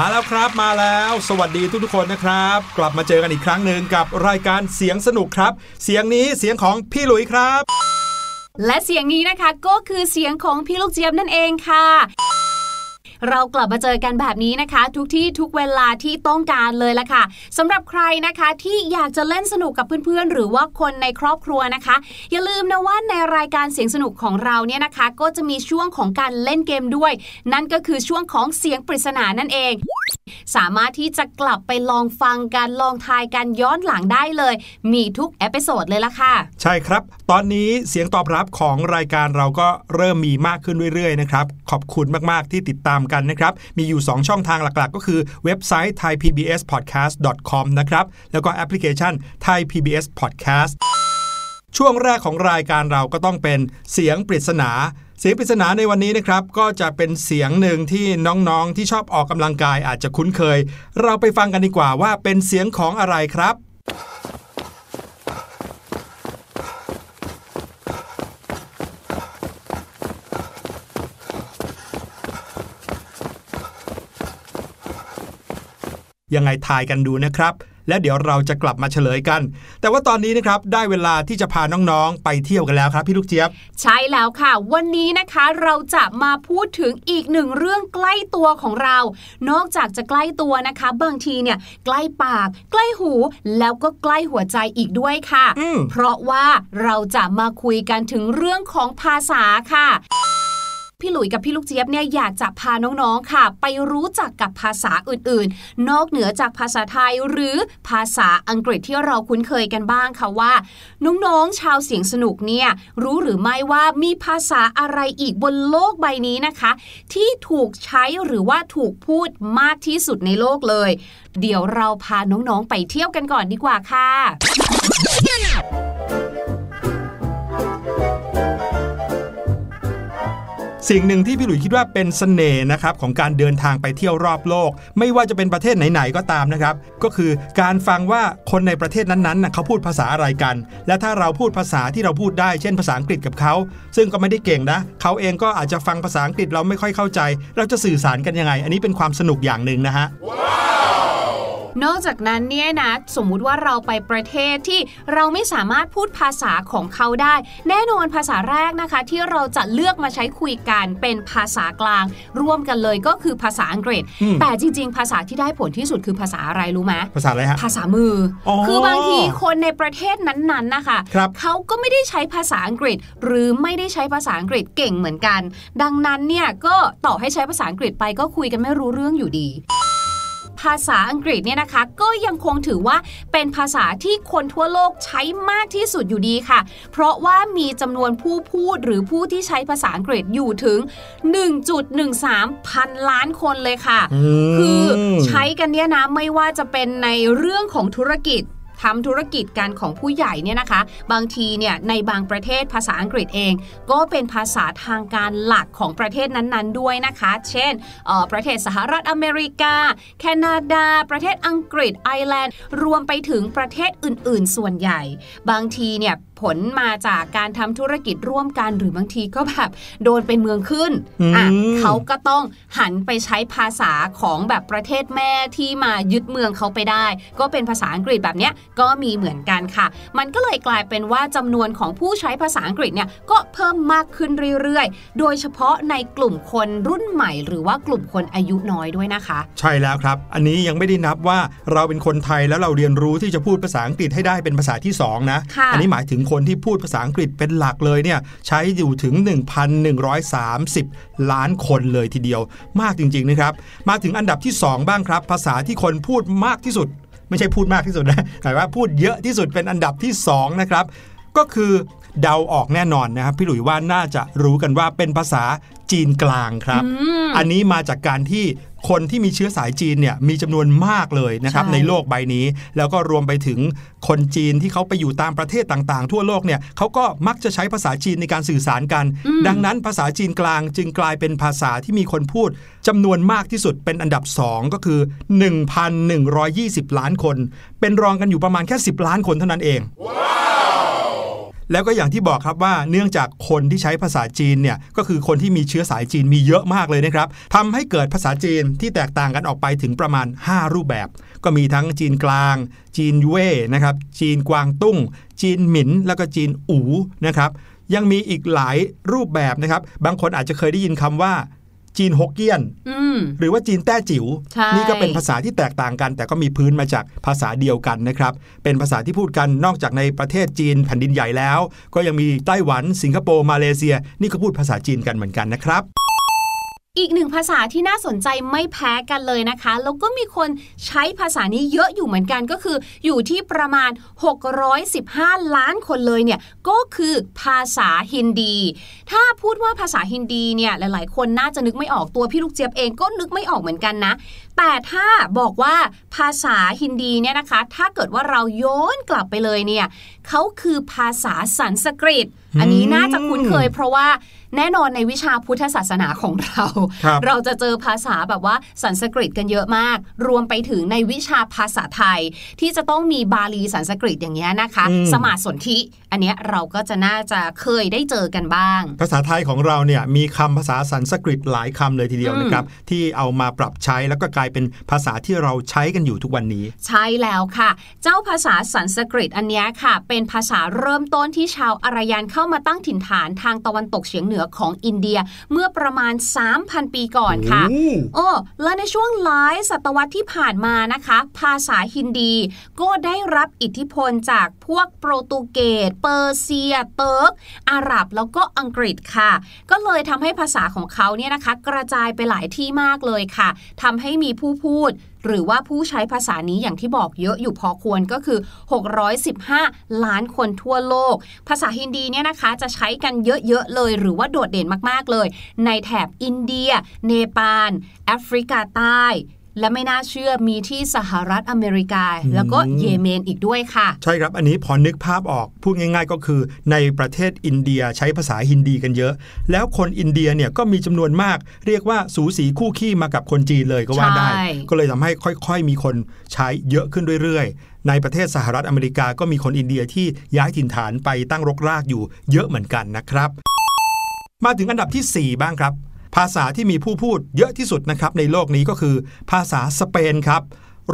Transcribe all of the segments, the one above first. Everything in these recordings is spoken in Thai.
มาแล้วครับมาแล้ว สวัสดีทุกทุกคนนะครับ กลับมาเจอกันอีกครั้งหนึ่งกับรายการเสียงสนุกครับ เสียงนี้เสียงของพี่หลุยครับ และเสียงนี้นะคะก็คือเสียงของพี่ลูกเจี๊ยบนั่นเองค่ะ เรากลับมาเจอกันแบบนี้นะคะ ทุกที่ทุกเวลาที่ต้องการเลยละค่ะสำหรับใครนะคะที่อยากจะเล่นสนุกกับเพื่อนๆ หรือว่าคนในครอบครัวนะคะ อย่าลืมนะว่าในรายการเสียงสนุกของเราเนี่ยนะคะ ก็จะมีช่วงของการเล่นเกมด้วย นั่นก็คือช่วงของเสียงปริศนานั่นเอง สามารถที่จะกลับไปลองฟังกันลองทายกันย้อนหลังได้เลย มีทุก episode เลยละค่ะ ใช่ครับ ตอนนี้เสียงตอบรับของรายการเราก็เริ่มมีมากขึ้นเรื่อยๆนะครับ ขอบคุณมากๆที่ติดตามกันนะครับ มีอยู่ 2 ช่องทางหลักๆ ก็คือเว็บไซต์ thaipbspodcast.com นะครับ แล้วก็แอปพลิเคชัน Thai PBS Podcast ช่วงแรกของรายการเราก็ต้องเป็นเสียงปริศนา เสียงปริศนาในวันนี้นะครับ ก็จะเป็นเสียงหนึ่งที่น้องๆที่ชอบออกกำลังกายอาจจะคุ้นเคย เราไปฟังกันดีกว่าว่าเป็นเสียงของอะไรครับยังไงทายกันดูนะครับ และเดี๋ยวเราจะกลับมาเฉลยกัน แต่ว่าตอนนี้นะครับได้เวลาที่จะพาน้องๆ ไปเที่ยวกันแล้วครับพี่ลูกเจี๊ยบ ใช่แล้วค่ะ วันนี้นะคะเราจะมาพูดถึงอีกหนึ่งเรื่องใกล้ตัวของเรา นอกจากจะใกล้ตัวนะคะ บางทีเนี่ยใกล้ปาก ใกล้หูแล้วก็ใกล้หัวใจอีกด้วยค่ะอืมเพราะว่าเราจะมาคุยกันถึงเรื่องของภาษาค่ะ พี่หลุยกับพี่ลูกเจี๊ยบเนี่ยอยากจะพาน้องๆค่ะ ไปรู้จักกับภาษาอื่นๆ นอกเหนือจากภาษาไทยหรือภาษาอังกฤษที่เราคุ้นเคยกันบ้างค่ะว่า น้องๆชาวเสียงสนุกเนี่ยรู้หรือไม่ว่ามีภาษาอะไรอีกบนโลกใบนี้นะคะ ที่ถูกใช้หรือว่าถูกพูดมากที่สุดในโลกเลย เดี๋ยวเราพาน้องๆไปเที่ยวกันก่อนดีกว่าค่ะ สิ่งหนึ่งที่พี่หลุยคิดว่าเป็นเสน่ห์นะครับของการเดินทางไปเที่ยวรอบโลก ไม่ว่าจะเป็นประเทศไหนๆก็ตามนะครับ ก็คือการฟังว่าคนในประเทศนั้นๆนะเขาพูดภาษาอะไรกัน และถ้าเราพูดภาษาที่เราพูดได้ เช่นภาษาอังกฤษกับเขา ซึ่งก็ไม่ได้เก่งนะเขาเองก็อาจจะฟังภาษาอังกฤษเราไม่ค่อยเข้าใจ เราจะสื่อสารกันยังไง อันนี้เป็นความสนุกอย่างหนึ่งนะฮะ นอกจากนั้นเนี่ยนะสมมุติว่าเราไปประเทศที่เราไม่สามารถพูดภาษาของเขาได้ แน่นอนภาษาแรกนะคะ ที่เราจะเลือกมาใช้คุยกันเป็นภาษากลาง ร่วมกันเลยก็คือภาษาอังกฤษอืมแต่จริง ๆ ภาษาที่ได้ผลที่สุดคือภาษาอะไรรู้ไหมภาษาอะไรฮะภาษามือออคือบางทีคนในประเทศนั้นๆนะคะครับเขาก็ไม่ได้ใช้ภาษาอังกฤษ หรือไม่ได้ใช้ภาษาอังกฤษเก่งเหมือนกัน ดังนั้นเนี่ยก็ต่อให้ใช้ภาษาอังกฤษไปก็คุยกันไม่รู้เรื่องอยู่ดี ภาษาอังกฤษเนี่ยนะคะ ก็ยังคงถือว่าเป็นภาษาที่คนทั่วโลกใช้มากที่สุดอยู่ดีค่ะ เพราะว่ามีจำนวนผู้พูดหรือผู้ที่ใช้ภาษาอังกฤษอยู่ถึง 1.13 พันล้านคนเลยค่ะมคือใช้กันเนี่ยนะไม่ว่าจะเป็นในเรื่องของธุรกิจ ทำธุรกิจการของผู้ใหญ่เนี่ยนะคะ บางทีเนี่ยในบางประเทศภาษาอังกฤษเอง ก็เป็นภาษาทางการหลักของประเทศนั้นๆ ด้วยนะคะ เช่นออประเทศสหรัฐอเมริกา แคนาดา ประเทศอังกฤษไอร์แลนด์ รวมไปถึงประเทศอื่น ๆ ส่วนใหญ่ บางทีเนี่ย ผลมาจากการทำธุรกิจร่วมกันหรือบางทีก็แบบโดนเป็นเมืองขึ้นอะอืมเขาก็ต้องหันไปใช้ภาษาของแบบประเทศแม่ที่มายึดเมืองเขาไปได้ ก็เป็นภาษาอังกฤษแบบเนี้ยก็มีเหมือนกันค่ะ มันก็เลยกลายเป็นว่าจำนวนของผู้ใช้ภาษาอังกฤษเนี่ยก็เพิ่มมากขึ้นเรื่อยๆ โดยเฉพาะในกลุ่มคนรุ่นใหม่ หรือว่ากลุ่มคนอายุน้อยด้วยนะคะ ใช่แล้วครับ อันนี้ยังไม่ได้นับว่าเราเป็นคนไทยแล้วเราเรียนรู้ที่จะพูดภาษาอังกฤษให้ได้เป็นภาษาที่2นะค่ะอันี้หมายถึงคนที่พูดภาษาอังกฤษเป็นหลักเลยเนี่ยใช้อยู่ถึง 1,130 ล้านคนเลยทีเดียว มากจริงๆนะครับ มาถึงอันดับที่ 2 บ้างครับ ภาษาที่คนพูดมากที่สุด ไม่ใช่พูดมากที่สุดนะแต่ว่าพูดเยอะที่สุดเป็นอันดับที่ 2 นะครับ ก็คือ เดาออกแน่นอนนะครับพี่หลุยว่าน่าจะรู้กันว่าเป็นภาษาจีนกลางครับ อันนี้มาจากการที่คนที่มีเชื้อสายจีนเนี่ยมีจำนวนมากเลยนะครับใช่ในโลกใบนี้ แล้วก็รวมไปถึงคนจีนที่เขาไปอยู่ตามประเทศต่างๆ ทั่วโลกเนี่ยเขาก็มักจะใช้ภาษาจีนในการสื่อสารกัน ดังนั้นภาษาจีนกลางจึงกลายเป็นภาษาที่มีคนพูดจำนวนมากที่สุดเป็นอันดับ 2 ก็คือ 1,120 ล้านคน เป็นรองกันอยู่ประมาณแค่ 10 ล้านคนเท่านั้นเอง แล้วก็อย่างที่บอกครับว่าเนื่องจากคนที่ใช้ภาษาจีนเนี่ยก็คือคนที่มีเชื้อสายจีนมีเยอะมากเลยนะครับทำให้เกิดภาษาจีนที่แตกต่างกันออกไปถึงประมาณ 5 รูปแบบ ก็มีทั้งจีนกลาง จีนเว่ยนะครับจีนกวางตุ้ง จีนหมิน แล้วก็จีนอูนะครับยังมีอีกหลายรูปแบบนะครับ บางคนอาจจะเคยได้ยินคำว่า จีนฮกเกี้ยนอืมหรือว่าจีนแต้จิ๋วใช่นี่ก็เป็นภาษาที่แตกต่างกัน แต่ก็มีพื้นมาจากภาษาเดียวกันนะครับ เป็นภาษาที่พูดกันนอกจากในประเทศจีนแผ่นดินใหญ่แล้ว ก็ยังมีไต้หวัน สิงคโปร์มาเลเซีย นี่ก็พูดภาษาจีนกันเหมือนกันนะครับ อีกหนึ่งภาษาที่น่าสนใจไม่แพ้กันเลยนะคะ แล้วก็มีคนใช้ภาษานี้เยอะอยู่เหมือนกันก็คือ อยู่ที่ประมาณ 615 ล้านคนเลยเนี่ยก็คือภาษาฮินดี ถ้าพูดว่าภาษาฮินดีเนี่ยหลาย ๆ คนน่าจะนึกไม่ออกตัวพี่ลูกเจี๊ยบเองก็นึกไม่ออกเหมือนกันนะ แต่ถ้าบอกว่าภาษาฮินดีเนี่ยนะคะ ถ้าเกิดว่าเราย้อนกลับไปเลยเนี่ยเขาคือภาษาสันสกฤต อันนี้น่าจะคุ้นเคย เพราะว่าแน่นอนในวิชาพุทธศาสนาของเราครับเราจะเจอภาษาแบบว่าสันสกฤตกันเยอะมาก รวมไปถึงในวิชาภาษาไทย ที่จะต้องมีบาลีสันสกฤตอย่างเงี้ยนะคะอืมสมาสนธิอันเนี้ยเราก็จะน่าจะเคยได้เจอกันบ้าง ภาษาไทยของเราเนี่ยมีคำภาษาสันสกฤตหลายคำเลยทีเดียวอืมนะครับที่เอามาปรับใช้แล้วก็กลายเป็นภาษาที่เราใช้กันอยู่ทุกวันนี้ ใช่แล้วค่ะ เจ้าภาษาสันสกฤตอันเนี้ยค่ะ เป็นภาษาเริ่มต้นที่ชาวอารยันเข้ามาตั้งถิ่นฐานทางตะวันตกเฉียงเหนือของอินเดียเมื่อประมาณ 3,000 ปีก่อนค่ะโอ้โอ้และในช่วงหลายศตวรรษที่ผ่านมานะคะ ภาษาฮินดี ก็ได้รับอิทธิพลจากพวกโปรตุเกสเปอร์เซีย เติร์กอาหรับแล้วก็อังกฤษค่ะ ก็เลยทำให้ภาษาของเขาเนี่ยนะคะ กระจายไปหลายที่มากเลยค่ะทำให้มีผู้พูด หรือว่าผู้ใช้ภาษานี้อย่างที่บอกเยอะอยู่พอควรก็คือ 615 ล้านคนทั่วโลก ภาษาฮินดีเนี่ยนะคะจะใช้กันเยอะๆเลย หรือว่าโดดเด่นมากๆเลย ในแถบอินเดีย เนปาลแอฟริกาใต้ และไม่น่าเชื่อมีที่สหรัฐอเมริกา แล้วก็เยเมนอีกด้วยค่ะ ใช่ครับอันนี้พอนึกภาพออกพูดง่าย ๆ ก็คือ ในประเทศอินเดียใช้ภาษาฮินดีกันเยอะ แล้วคนอินเดียเนี่ยก็มีจำนวนมาก เรียกว่าสูสีคู่ขี้มากับคนจีนเลยก็ว่าได้ใช่ก็เลยทำให้ค่อยๆ มีคนใช้เยอะขึ้นเรื่อยๆในประเทศสหรัฐอเมริกาก็มีคนอินเดียที่ย้ายถิ่นฐานไปตั้งรกรากอยู่เยอะเหมือนกันนะครับ มาถึงอันดับทีสี่4 บ้างครับ ภาษาที่มีผู้พูดเยอะที่สุดนะครับในโลกนี้ก็คือภาษาสเปนครับ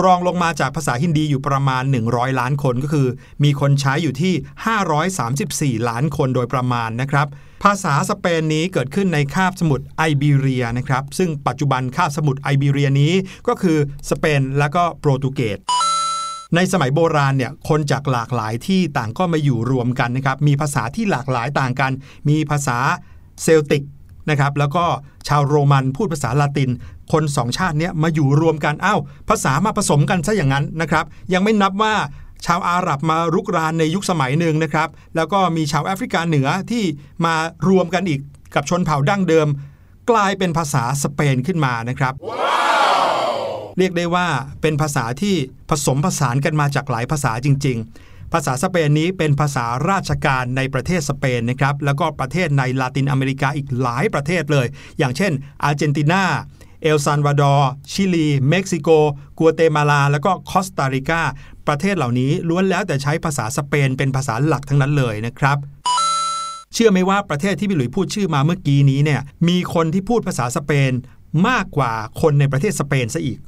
รองลงมาจากภาษาฮินดีอยู่ประมาณ 100 ล้านคนก็คือ มีคนใช้อยู่ที่ 534 ล้านคนโดยประมาณนะครับภาษาสเปนนี้เกิดขึ้นในคาบสมุทรไอเบีเรียนะครับ ซึ่งปัจจุบันคาบสมุทรไอเบีเรียนี้ก็คือสเปนและก็โปรตุเกสในสมัยโบราณเนี่ยคนจากหลากหลายที่ต่างก็มาอยู่รวมกันนะครับ มีภาษาที่หลากหลายต่างกัน มีภาษาเซลติก นะครับแล้วก็ชาวโรมันพูดภาษาลาติน คนสองชาติเนี้ยมาอยู่รวมกันอ้าวภาษามาผสมกันซะอย่างนั้นนะครับยังไม่นับว่าชาวอาหรับมารุกรานในยุคสมัยหนึ่งนะครับ แล้วก็มีชาวแอฟริกาเหนือที่มารวมกันอีกกับชนเผ่าดั้งเดิม กลายเป็นภาษาสเปนขึ้นมานะครับเรียกได้ว่าเป็นภาษาที่ผสมผสานกันมาจากหลายภาษาจริง ๆ ภาษาสเปนนี้เป็นภาษาราชการในประเทศสเปนนะครับแล้วก็ประเทศในลาตินอเมริกาอีกหลายประเทศเลย อย่างเช่น อาร์เจนตินาเอลซัลวาดอร์ ชิลี เม็กซิโก กัวเตมาลา แล้วก็คอสตาริกา ประเทศเหล่านี้ล้วนแล้วแต่ใช้ภาษาสเปนเป็นภาษาหลักทั้งนั้นเลยนะครับ เชื่อไหมว่าประเทศที่พี่หลุยพูดชื่อมาเมื่อกี้นี้เนี่ย มีคนที่พูดภาษาสเปนมากกว่าคนในประเทศสเปนซะอีก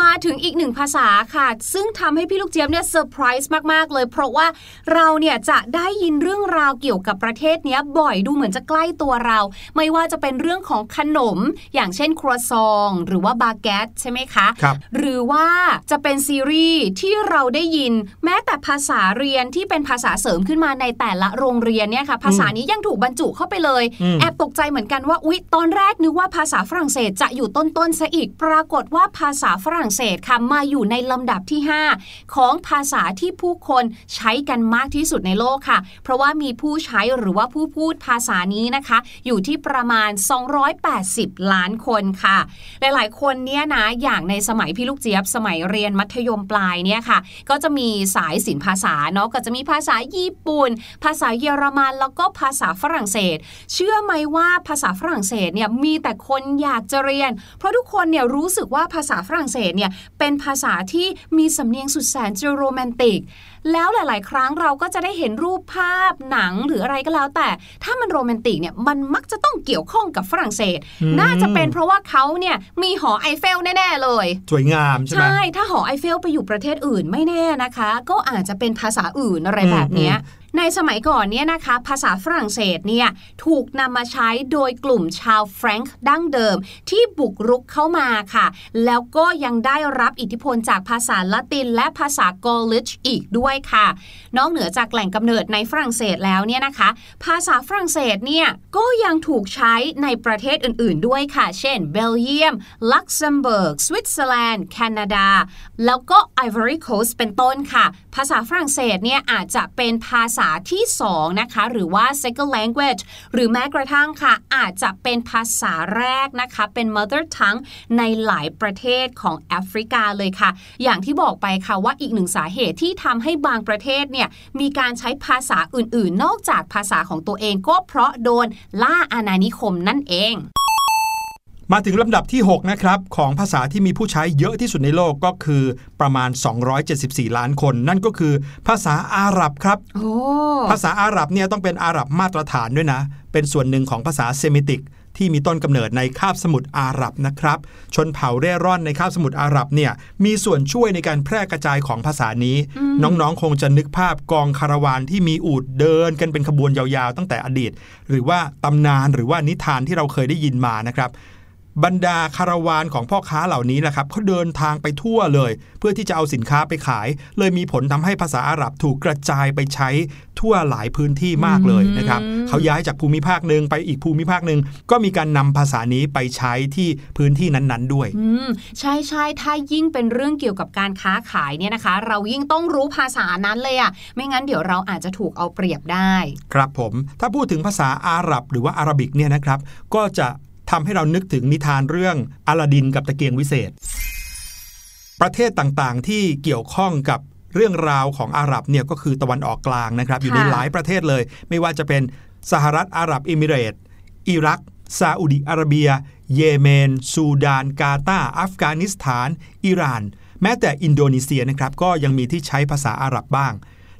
มาถึงอีกหนึ่งภาษาค่ะ ซึ่งทำให้พี่ลูกเจี๊ยบเนี่ยเซอร์ไพรส์มาก ๆ เลย เพราะว่าเราเนี่ยจะได้ยินเรื่องราวเกี่ยวกับประเทศเนี้ยบ่อยดูเหมือนจะใกล้ตัวเรา ไม่ว่าจะเป็นเรื่องของขนม อย่างเช่นครัวซอง หรือว่าบาเกตใช่ไหมคะครับหรือว่าจะเป็นซีรีส์ที่เราได้ยินแม้แต่ภาษาเรียนที่เป็นภาษาเสริมขึ้นมาในแต่ละโรงเรียนเนี่ยค่ะภาษานี้ยังถูกบรรจุเข้าไปเลยอืมแอบตกใจเหมือนกันว่าอุ๊ยตอนแรกนึกว่าภาษาฝรั่งเศสจะอยู่ต้นๆซะอีกปรากฏว่าภาษาฝรั่งเศสค่ะมาอยู่ในลำดับที่ 5 ของภาษาที่ผู้คนใช้กันมากที่สุดในโลกค่ะ เพราะว่ามีผู้ใช้หรือว่าผู้พูดภาษานี้นะคะ อยู่ที่ประมาณ 280 ล้านคนค่ะ หลายๆ คนเนี่ยนะอย่างในสมัยพี่ลูกเจี๊ยบสมัยเรียนมัธยมปลายเนี่ยค่ะ ก็จะมีสายศิลปภาษาเนาะก็จะมีภาษาญี่ปุ่น ภาษาเยอรมันแล้วก็ภาษาฝรั่งเศส เชื่อไหมว่าภาษาฝรั่งเศสเนี่ยมีแต่คนอยากจะเรียน เพราะทุกคนเนี่ยรู้สึกว่าภาษาฝรั่งเศสศเนี่ยเป็นภาษาที่มีสำเนียงสุดแสนจะโรแมนติก แล้วหลาย ๆ ครั้งเราก็จะได้เห็นรูปภาพหนังหรืออะไรก็แล้ว แต่ถ้ามันโรแมนติกเนี่ยมันมักจะต้องเกี่ยวข้องกับฝรั่งเศสอืมน่าจะเป็นเพราะว่าเขาเนี่ยมีหอไอเฟลแน่ ๆ เลย สวยงามใช่ไหมใช่ถ้าหอไอเฟลไปอยู่ประเทศอื่นไม่แน่นะคะ ก็อาจจะเป็นภาษาอื่นอะไรอืมแบบเนี้ยอื ในสมัยก่อนเนี่ยนะคะ ภาษาฝรั่งเศสเนี่ยถูกนำมาใช้โดยกลุ่มชาวแฟรงก์ดั้งเดิม ที่บุกรุกเข้ามาค่ะ แล้วก็ยังได้รับอิทธิพลจากภาษาละติน และภาษา Gaulish อีกด้วยค่ะ นอกเหนือจากแหล่งกำเนิดในฝรั่งเศสแล้วเนี่ยนะคะ ภาษาฝรั่งเศสเนี่ยก็ยังถูกใช้ในประเทศอื่น ๆ ด้วยค่ะ เช่น เบลเยียม ลักเซมเบิร์ก สวิตเซอร์แลนด์ แคนาดา แล้วก็ไอวอรี่โคสต์เป็นต้นค่ะ ภาษาฝรั่งเศสเนี่ยอาจจะเป็นภาษาที่สองนะคะ หรือว่า second language หรือแม้กระทั่งค่ะ อาจจะเป็นภาษาแรกนะคะ เป็น mother tongue ในหลายประเทศของแอฟริกาเลยค่ะ อย่างที่บอกไปค่ะว่าอีกหนึ่งสาเหตุที่ทำให้บางประเทศเนี่ยมีการใช้ภาษาอื่นๆ นอกจากภาษาของตัวเองก็เพราะโดนล่าอาณานิคมนั่นเอง มาถึงลำดับที่ 6 นะครับ ของภาษาที่มีผู้ใช้เยอะที่สุดในโลกก็คือประมาณ 274 ล้านคน นั่นก็คือภาษาอาหรับครับโอ้ภาษาอาหรับเนี่ยต้องเป็นอาหรับมาตรฐานด้วยนะ เป็นส่วนหนึ่งของภาษาเซมิติกที่มีต้นกำเนิดในคาบสมุทรอาหรับนะครับ ชนเผ่าเร่ร่อนในคาบสมุทรอาหรับเนี่ยมีส่วนช่วยในการแพร่กระจายของภาษานี้ น้องๆ คงจะนึกภาพกองคาราวานที่มีอูดเดินกันเป็นขบวนยาวๆ ตั้งแต่อดีต หรือว่าตำนานหรือว่านิทานที่เราเคยได้ยินมานะครับ บรรดาคาราวานของพ่อค้าเหล่านี้แหละครับเขาเดินทางไปทั่วเลย เพื่อที่จะเอาสินค้าไปขาย เลยมีผลทำให้ภาษาอาหรับถูกกระจายไปใช้ทั่วหลายพื้นที่มากเลยนะครับเขาย้ายจากภูมิภาคหนึ่งไปอีกภูมิภาคหนึ่งก็มีการนำภาษานี้ไปใช้ที่พื้นที่นั้นๆ ด้วยอืมใช่ใช่ถ้ายิ่งเป็นเรื่องเกี่ยวกับการค้าขายเนี่ยนะคะ เรายิ่งต้องรู้ภาษานั้นเลยอะไม่งั้นเดี๋ยวเราอาจจะถูกเอาเปรียบได้ ครับผม ถ้าพูดถึงภาษาอาหรับหรือว่าอาหรับิกเนี่ยนะครับ ก็จะ ทำให้เรานึกถึงนิทานเรื่องอะลาดินกับตะเกียงวิเศษ ประเทศต่างๆ ที่เกี่ยวข้องกับเรื่องราวของอาหรับเนี่ยก็คือตะวันออกกลางนะครับ อยู่ในหลายประเทศเลย ไม่ว่าจะเป็นสหรัฐอาหรับเอมิเรตส์อิรักซาอุดิอาระเบีย เยเมน ซูดาน กาตาร์อัฟกานิสถาน อิหร่าน แม้แต่อินโดนีเซียนะครับก็ยังมีที่ใช้ภาษาอาหรับบ้าง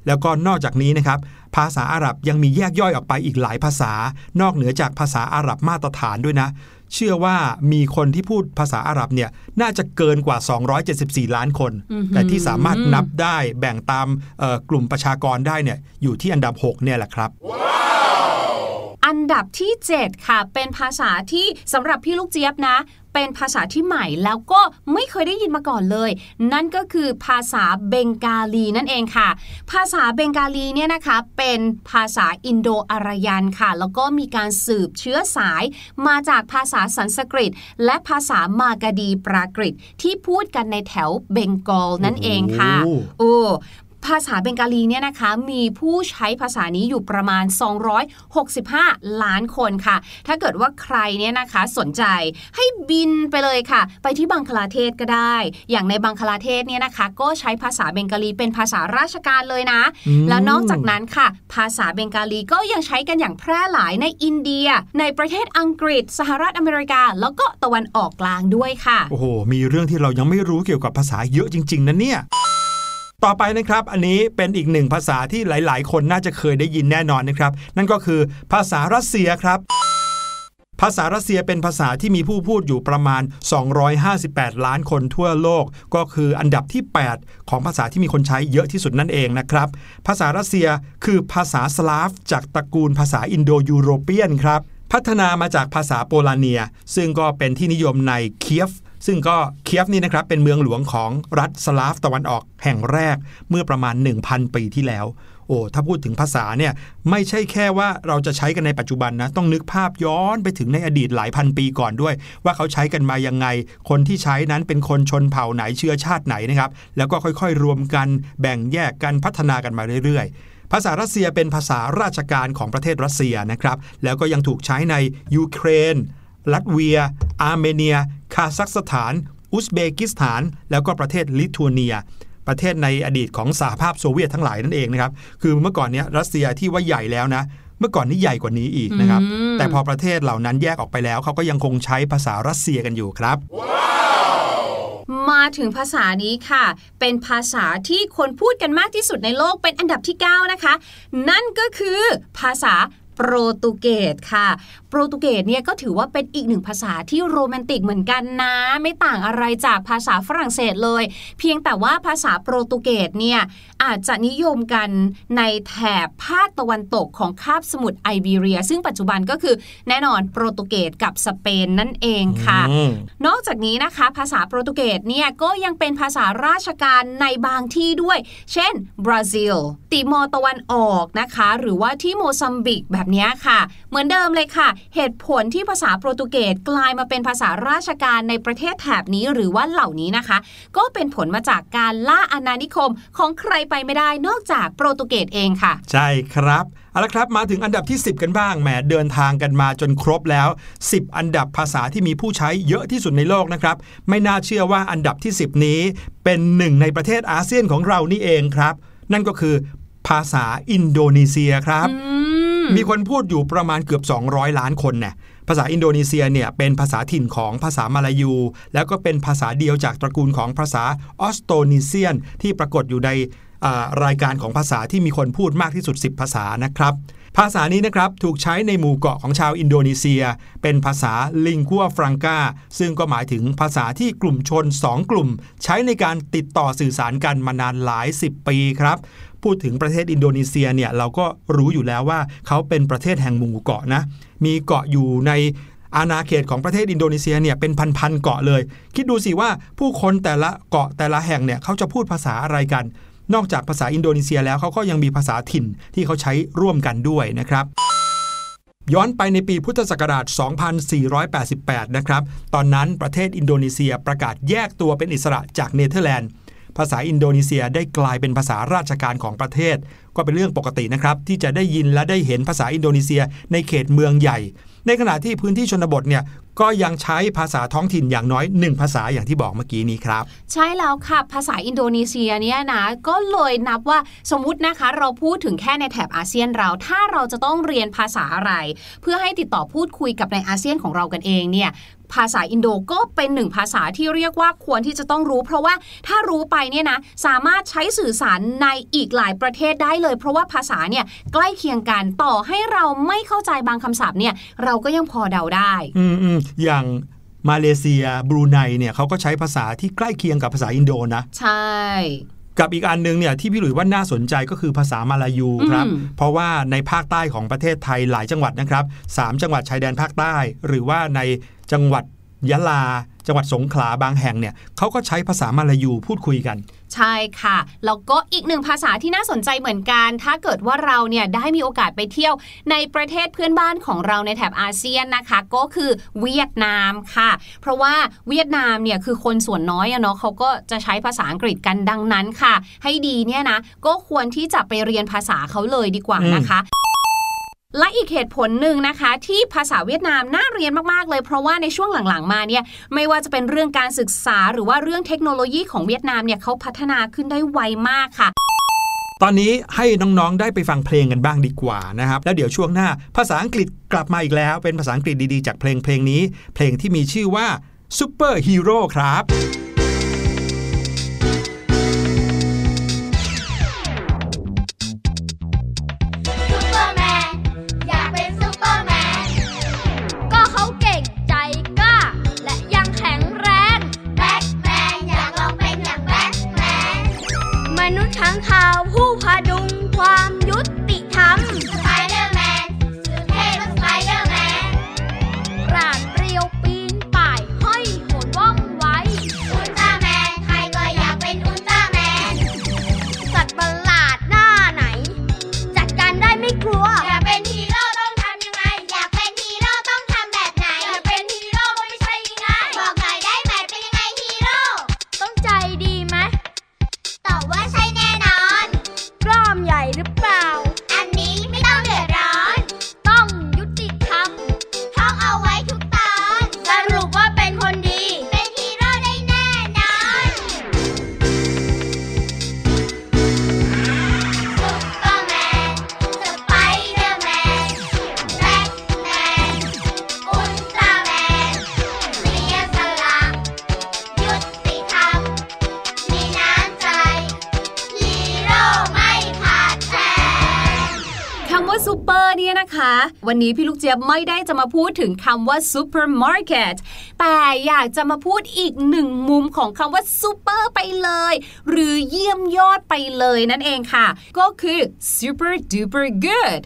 แล้วก็นอกจากนี้นะครับ ภาษาอาหรับยังมีแยกย่อยออกไปอีกหลายภาษา นอกเหนือจากภาษาอาหรับมาตรฐานด้วยนะ เชื่อว่ามีคนที่พูดภาษาอาหรับเนี่ยน่าจะเกินกว่า 274 ล้านคน แต่ที่สามารถนับได้แบ่งตามเอ่อกลุ่มประชากรได้เนี่ยอยู่ที่อันดับ 6 เนี่ยแหละครับ อันดับที่ 7 ค่ะ เป็นภาษาที่สำหรับพี่ลูกเจี๊ยบนะ เป็นภาษาที่ใหม่แล้วก็ไม่เคยได้ยินมาก่อนเลย นั่นก็คือภาษาเบงกาลีนั่นเองค่ะ ภาษาเบงกาลีเนี่ยนะคะเป็นภาษาอินโดอารยันค่ะ แล้วก็มีการสืบเชื้อสาย มาจากภาษาสันสกฤต และภาษามากาดีปรากฤตที่พูดกันในแถวเบงกอลนั่นเองค่ะโอ้โอ้ ภาษาเบงกาลีเนี่ยนะคะมีผู้ใช้ภาษานี้อยู่ประมาณ 265 ล้านคนค่ะ ถ้าเกิดว่าใครเนี่ยนะคะสนใจให้บินไปเลยค่ะ ไปที่บังคลาเทศก็ได้ อย่างในบังคลาเทศเนี่ยนะคะ ก็ใช้ภาษาเบงกาลีเป็นภาษาราชการเลยนะอืมแล้วนอกจากนั้นค่ะ ภาษาเบงกาลีก็ยังใช้กันอย่างแพร่หลายในอินเดีย ในประเทศอังกฤษ สหรัฐอเมริกา แล้วก็ตะวันออกกลางด้วยค่ะโอ้โหมีเรื่องที่เรายังไม่รู้เกี่ยวกับภาษาเยอะจริง ๆนะเนี่ย ต่อไปนะครับ อันนี้เป็นอีกหนึ่งภาษาที่หลาย ๆ คนน่าจะเคยได้ยินแน่นอนนะครับ นั่นก็คือภาษารัสเซียครับภาษารัสเซียเป็นภาษาที่มีผู้พูดอยู่ประมาณ 258 ล้านคนทั่วโลก ก็คืออันดับที่ 8 ของภาษาที่มีคนใช้เยอะที่สุดนั่นเองนะครับ ภาษารัสเซียคือภาษาสลาฟ จากตระกูลภาษาอินโดยูโรเปียนครับ พัฒนามาจากภาษาโปลาเนีย ซึ่งก็เป็นที่นิยมในเคียฟ ซึ่งก็เคียฟนี่นะครับเป็นเมืองหลวงของรัฐสลาฟตะวันออกแห่งแรกเมื่อประมาณ 1,000 ปีที่แล้ว โอ้ถ้าพูดถึงภาษาเนี่ยไม่ใช่แค่ว่าเราจะใช้กันในปัจจุบันนะต้องนึกภาพย้อนไปถึงในอดีตหลายพันปีก่อนด้วย ว่าเขาใช้กันมายังไง คนที่ใช้นั้นเป็นคนชนเผ่าไหนเชื้อชาติไหนนะครับแล้วก็ค่อยๆ รวมกันแบ่งแยกกันพัฒนากันมาเรื่อยๆภาษารัสเซียเป็นภาษาราชการของประเทศรัสเซียนะครับ แล้วก็ยังถูกใช้ในยูเครน ลัตเวีย อาร์เมเนีย คาซัคสถาน อุซเบกิสถาน แล้วก็ประเทศลิทัวเนีย ประเทศในอดีตของสหภาพโซเวียตทั้งหลายนั่นเองนะครับ คือเมื่อก่อนเนี้ยรัสเซียที่ว่าใหญ่แล้วนะ เมื่อก่อนนี้ใหญ่กว่านี้อีกนะครับอืมแต่พอประเทศเหล่านั้นแยกออกไปแล้วเขาก็ยังคงใช้ภาษารัสเซียกันอยู่ครับมาถึงภาษานี้ค่ะ เป็นภาษาที่คนพูดกันมากที่สุดในโลกเป็นอันดับที่ 9 นะคะ นั่นก็คือภาษา โปรตุเกสค่ะ โปรตุเกสเนี่ยก็ถือว่าเป็นอีกหนึ่งภาษาที่โรแมนติกเหมือนกันนะ ไม่ต่างอะไรจากภาษาฝรั่งเศสเลย เพียงแต่ว่าภาษาโปรตุเกสเนี่ยอาจจะนิยมกันในแถบภาคตะวันตกของคาบสมุทรไอเบีเรีย ซึ่งปัจจุบันก็คือแน่นอนโปรตุเกสกับสเปนนั่นเองค่ะอืมนอกจากนี้นะคะ ภาษาโปรตุเกสเนี่ยก็ยังเป็นภาษาราชการในบางที่ด้วย เช่นบราซิล ติมอร์ตะวันออกนะคะ หรือว่าที่โมซัมบิกแบบเนี้ค่ะ เหมือนเดิมเลยค่ะ เหตุผลที่ภาษาโปรตุเกสกลายมาเป็นภาษาราชการในประเทศแถบนี้หรือว่าเหล่านี้นะคะ ก็เป็นผลมาจากการล่าอาณานิคมของใครไปไม่ได้นอกจากโปรตุเกสเองค่ะ ใช่ครับเอาละครับมาถึงอันดับที่ 10 กันบ้างแหมเดินทางกันมาจนครบแล้ว 10 อันดับภาษาที่มีผู้ใช้เยอะที่สุดในโลกนะครับ ไม่น่าเชื่อว่าอันดับที่ 10 นี้ เป็นหนึ่งในประเทศอาเซียนของเรานี่เองครับ นั่นก็คือภาษาอินโดนีเซียครับ มีคนพูดอยู่ประมาณเกือบ 200 ล้านคนเนี่ยภาษาอินโดนีเซียเนี่ยเป็นภาษาถิ่นของภาษามาลายู แล้วก็เป็นภาษาเดียวจากตระกูลของภาษาออสโตนีเซียน ที่ปรากฏอยู่ในรายการของภาษาที่มีคนพูดมากที่สุด 10 ภาษานะครับ ภาษานี้นะครับถูกใช้ในหมู่เกาะของชาวอินโดนีเซีย เป็นภาษาลิงกัวฟรังกาซึ่งก็หมายถึงภาษาที่กลุ่มชน 2 กลุ่ม ใช้ในการติดต่อสื่อสารกันมานานหลาย 10 ปีครับ พูดถึงประเทศอินโดนีเซียเนี่ยเราก็รู้อยู่แล้วว่าเขาเป็นประเทศแห่งหมู่เกาะนะ มีเกาะอยู่ในอาณาเขตของประเทศอินโดนีเซียเนี่ยเป็นพันๆเกาะเลย คิดดูสิว่าผู้คนแต่ละเกาะแต่ละแห่งเนี่ยเขาจะพูดภาษาอะไรกัน นอกจากภาษาอินโดนีเซียแล้วเขาก็ยังมีภาษาถิ่นที่เขาใช้ร่วมกันด้วยนะครับย้อนไปในปีพุทธศักราช 2488 นะครับ ตอนนั้นประเทศอินโดนีเซียประกาศแยกตัวเป็นอิสระจากเนเธอร์แลนด์ ภาษาอินโดนีเซียได้กลายเป็นภาษาราชการของประเทศ ก็เป็นเรื่องปกตินะครับ ที่จะได้ยินและได้เห็นภาษาอินโดนีเซียในเขตเมืองใหญ่ ในขณะที่พื้นที่ชนบทเนี่ยก็ยังใช้ภาษาท้องถิ่นอย่างน้อยหนึ่งภาษาอย่างที่บอกเมื่อกี้นี้ครับ ใช่แล้วค่ะ ภาษาอินโดนีเซียเนี่ยนะก็เลยนับว่าสมมตินะคะ เราพูดถึงแค่ในแถบอาเซียนเรา ถ้าเราจะต้องเรียนภาษาอะไร เพื่อให้ติดต่อพูดคุยกับในอาเซียนของเรากันเองเนี่ย ภาษาอินโดก็เป็นหนึ่งภาษาที่เรียกว่าควรที่จะต้องรู้ เพราะว่าถ้ารู้ไปเนี่ยนะสามารถใช้สื่อสารในอีกหลายประเทศได้เลย เพราะว่าภาษาเนี่ยใกล้เคียงกันต่อให้เราไม่เข้าใจบางคำศัพท์เนี่ยเราก็ยังพอเดาได้ อืมอืมอย่างมาเลเซียบรูไนเนี่ยเขาก็ใช้ภาษาที่ใกล้เคียงกับภาษาอินโดนะ ใช่ กับอีกอันหนึงเนี่ยที่พี่หลุยว่าน่าสนใจก็คือภาษามาลายูครับอืมเพราะว่าในภาคใต้ของประเทศไทยหลายจังหวัดนะครับสามจังหวัดชายแดนภาคใต้ หรือว่าในจังหวัดยะลา จังหวัดสงขลาบางแห่งเนี่ยเขาก็ใช้ภาษามาลายูพูดคุยกัน ใช่ค่ะ แล้วก็อีกหนึ่งภาษาที่น่าสนใจเหมือนกัน ถ้าเกิดว่าเราเนี่ยได้มีโอกาสไปเที่ยวในประเทศเพื่อนบ้านของเราในแถบอาเซียนนะคะ ก็คือเวียดนามค่ะ เพราะว่าเวียดนามเนี่ยคือคนส่วนน้อยอะเนาะเขาก็จะใช้ภาษาอังกฤษกันดังนั้นค่ะ ให้ดีเนี่ยนะก็ควรที่จะไปเรียนภาษาเขาเลยดีกว่านะคะ และอีกเหตุผลหนึ่งนะคะ ที่ภาษาเวียดนามน่าเรียนมากๆเลย เพราะว่าในช่วงหลังๆมาเนี่ยไม่ว่าจะเป็นเรื่องการศึกษา หรือว่าเรื่องเทคโนโลยีของเวียดนามเนี่ยเขาพัฒนาขึ้นได้ไวมากค่ะตอนนี้ให้น้องๆ ได้ไปฟังเพลงกันบ้างดีกว่านะครับ แล้วเดี๋ยวช่วงหน้า ภาษาอังกฤษกลับมาอีกแล้ว เป็นภาษาอังกฤษดีๆ จากเพลงเพลงนี้ เพลงที่มีชื่อว่า Super Hero ครับ นะคะ วันนี้พี่ลูกเจี๊ยบไม่ได้จะมาพูดถึงคำว่าซูเปอร์มาร์เก็ตแต่อยากจะมาพูดอีกหนึ่งมุมของคำว่าซูเปอร์ไปเลย หรือเยี่ยมยอดไปเลยนั่นเองค่ะ ก็คือ super duper good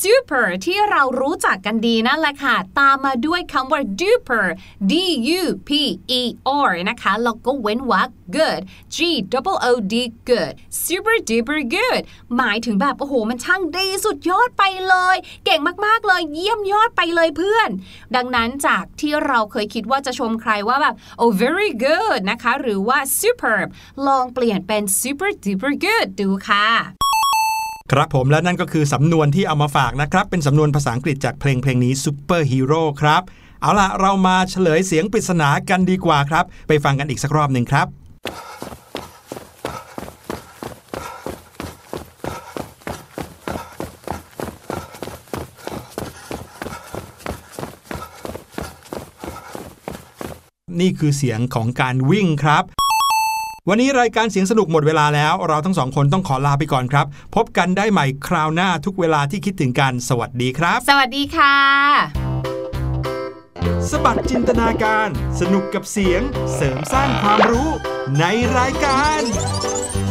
super ที่เรารู้จักกันดีนั่นแหละค่ะ ตามมาด้วยคำว่า duper d u p e r นะคะแล้วก็เว้นวรรค good g o o d good super duper good หมายถึงแบบ โอ้โห มันช่างดีสุดยอดไปเลย เก่งมากๆเลย เยี่ยมยอดไปเลยเพื่อน ดังนั้นจากที่เราเคยคิดว่าจะชมใครว่าแบบ oh very good นะคะ หรือว่า superb ลองเปลี่ยนเป็น super duper good ดูค่ะ ครับผมและนั่นก็คือสำนวนที่เอามาฝากนะครับ เป็นสำนวนภาษาอังกฤษจากเพลงเพลงนี้ Super Hero ครับ เอาล่ะ เรามาเฉลยเสียงปริศนากันดีกว่าครับ ไปฟังกันอีกสักรอบหนึ่งครับ นี่คือเสียงของการวิ่งครับ วันนี้รายการเสียงสนุกหมดเวลาแล้ว เราทั้งสองคนต้องขอลาไปก่อนครับ พบกันได้ใหม่คราวหน้าทุกเวลาที่คิดถึงกัน สวัสดีครับ สวัสดีค่ะ สบัดจินตนาการ สนุกกับเสียง เสริมสร้างความรู้ในรายการเสียงสนุก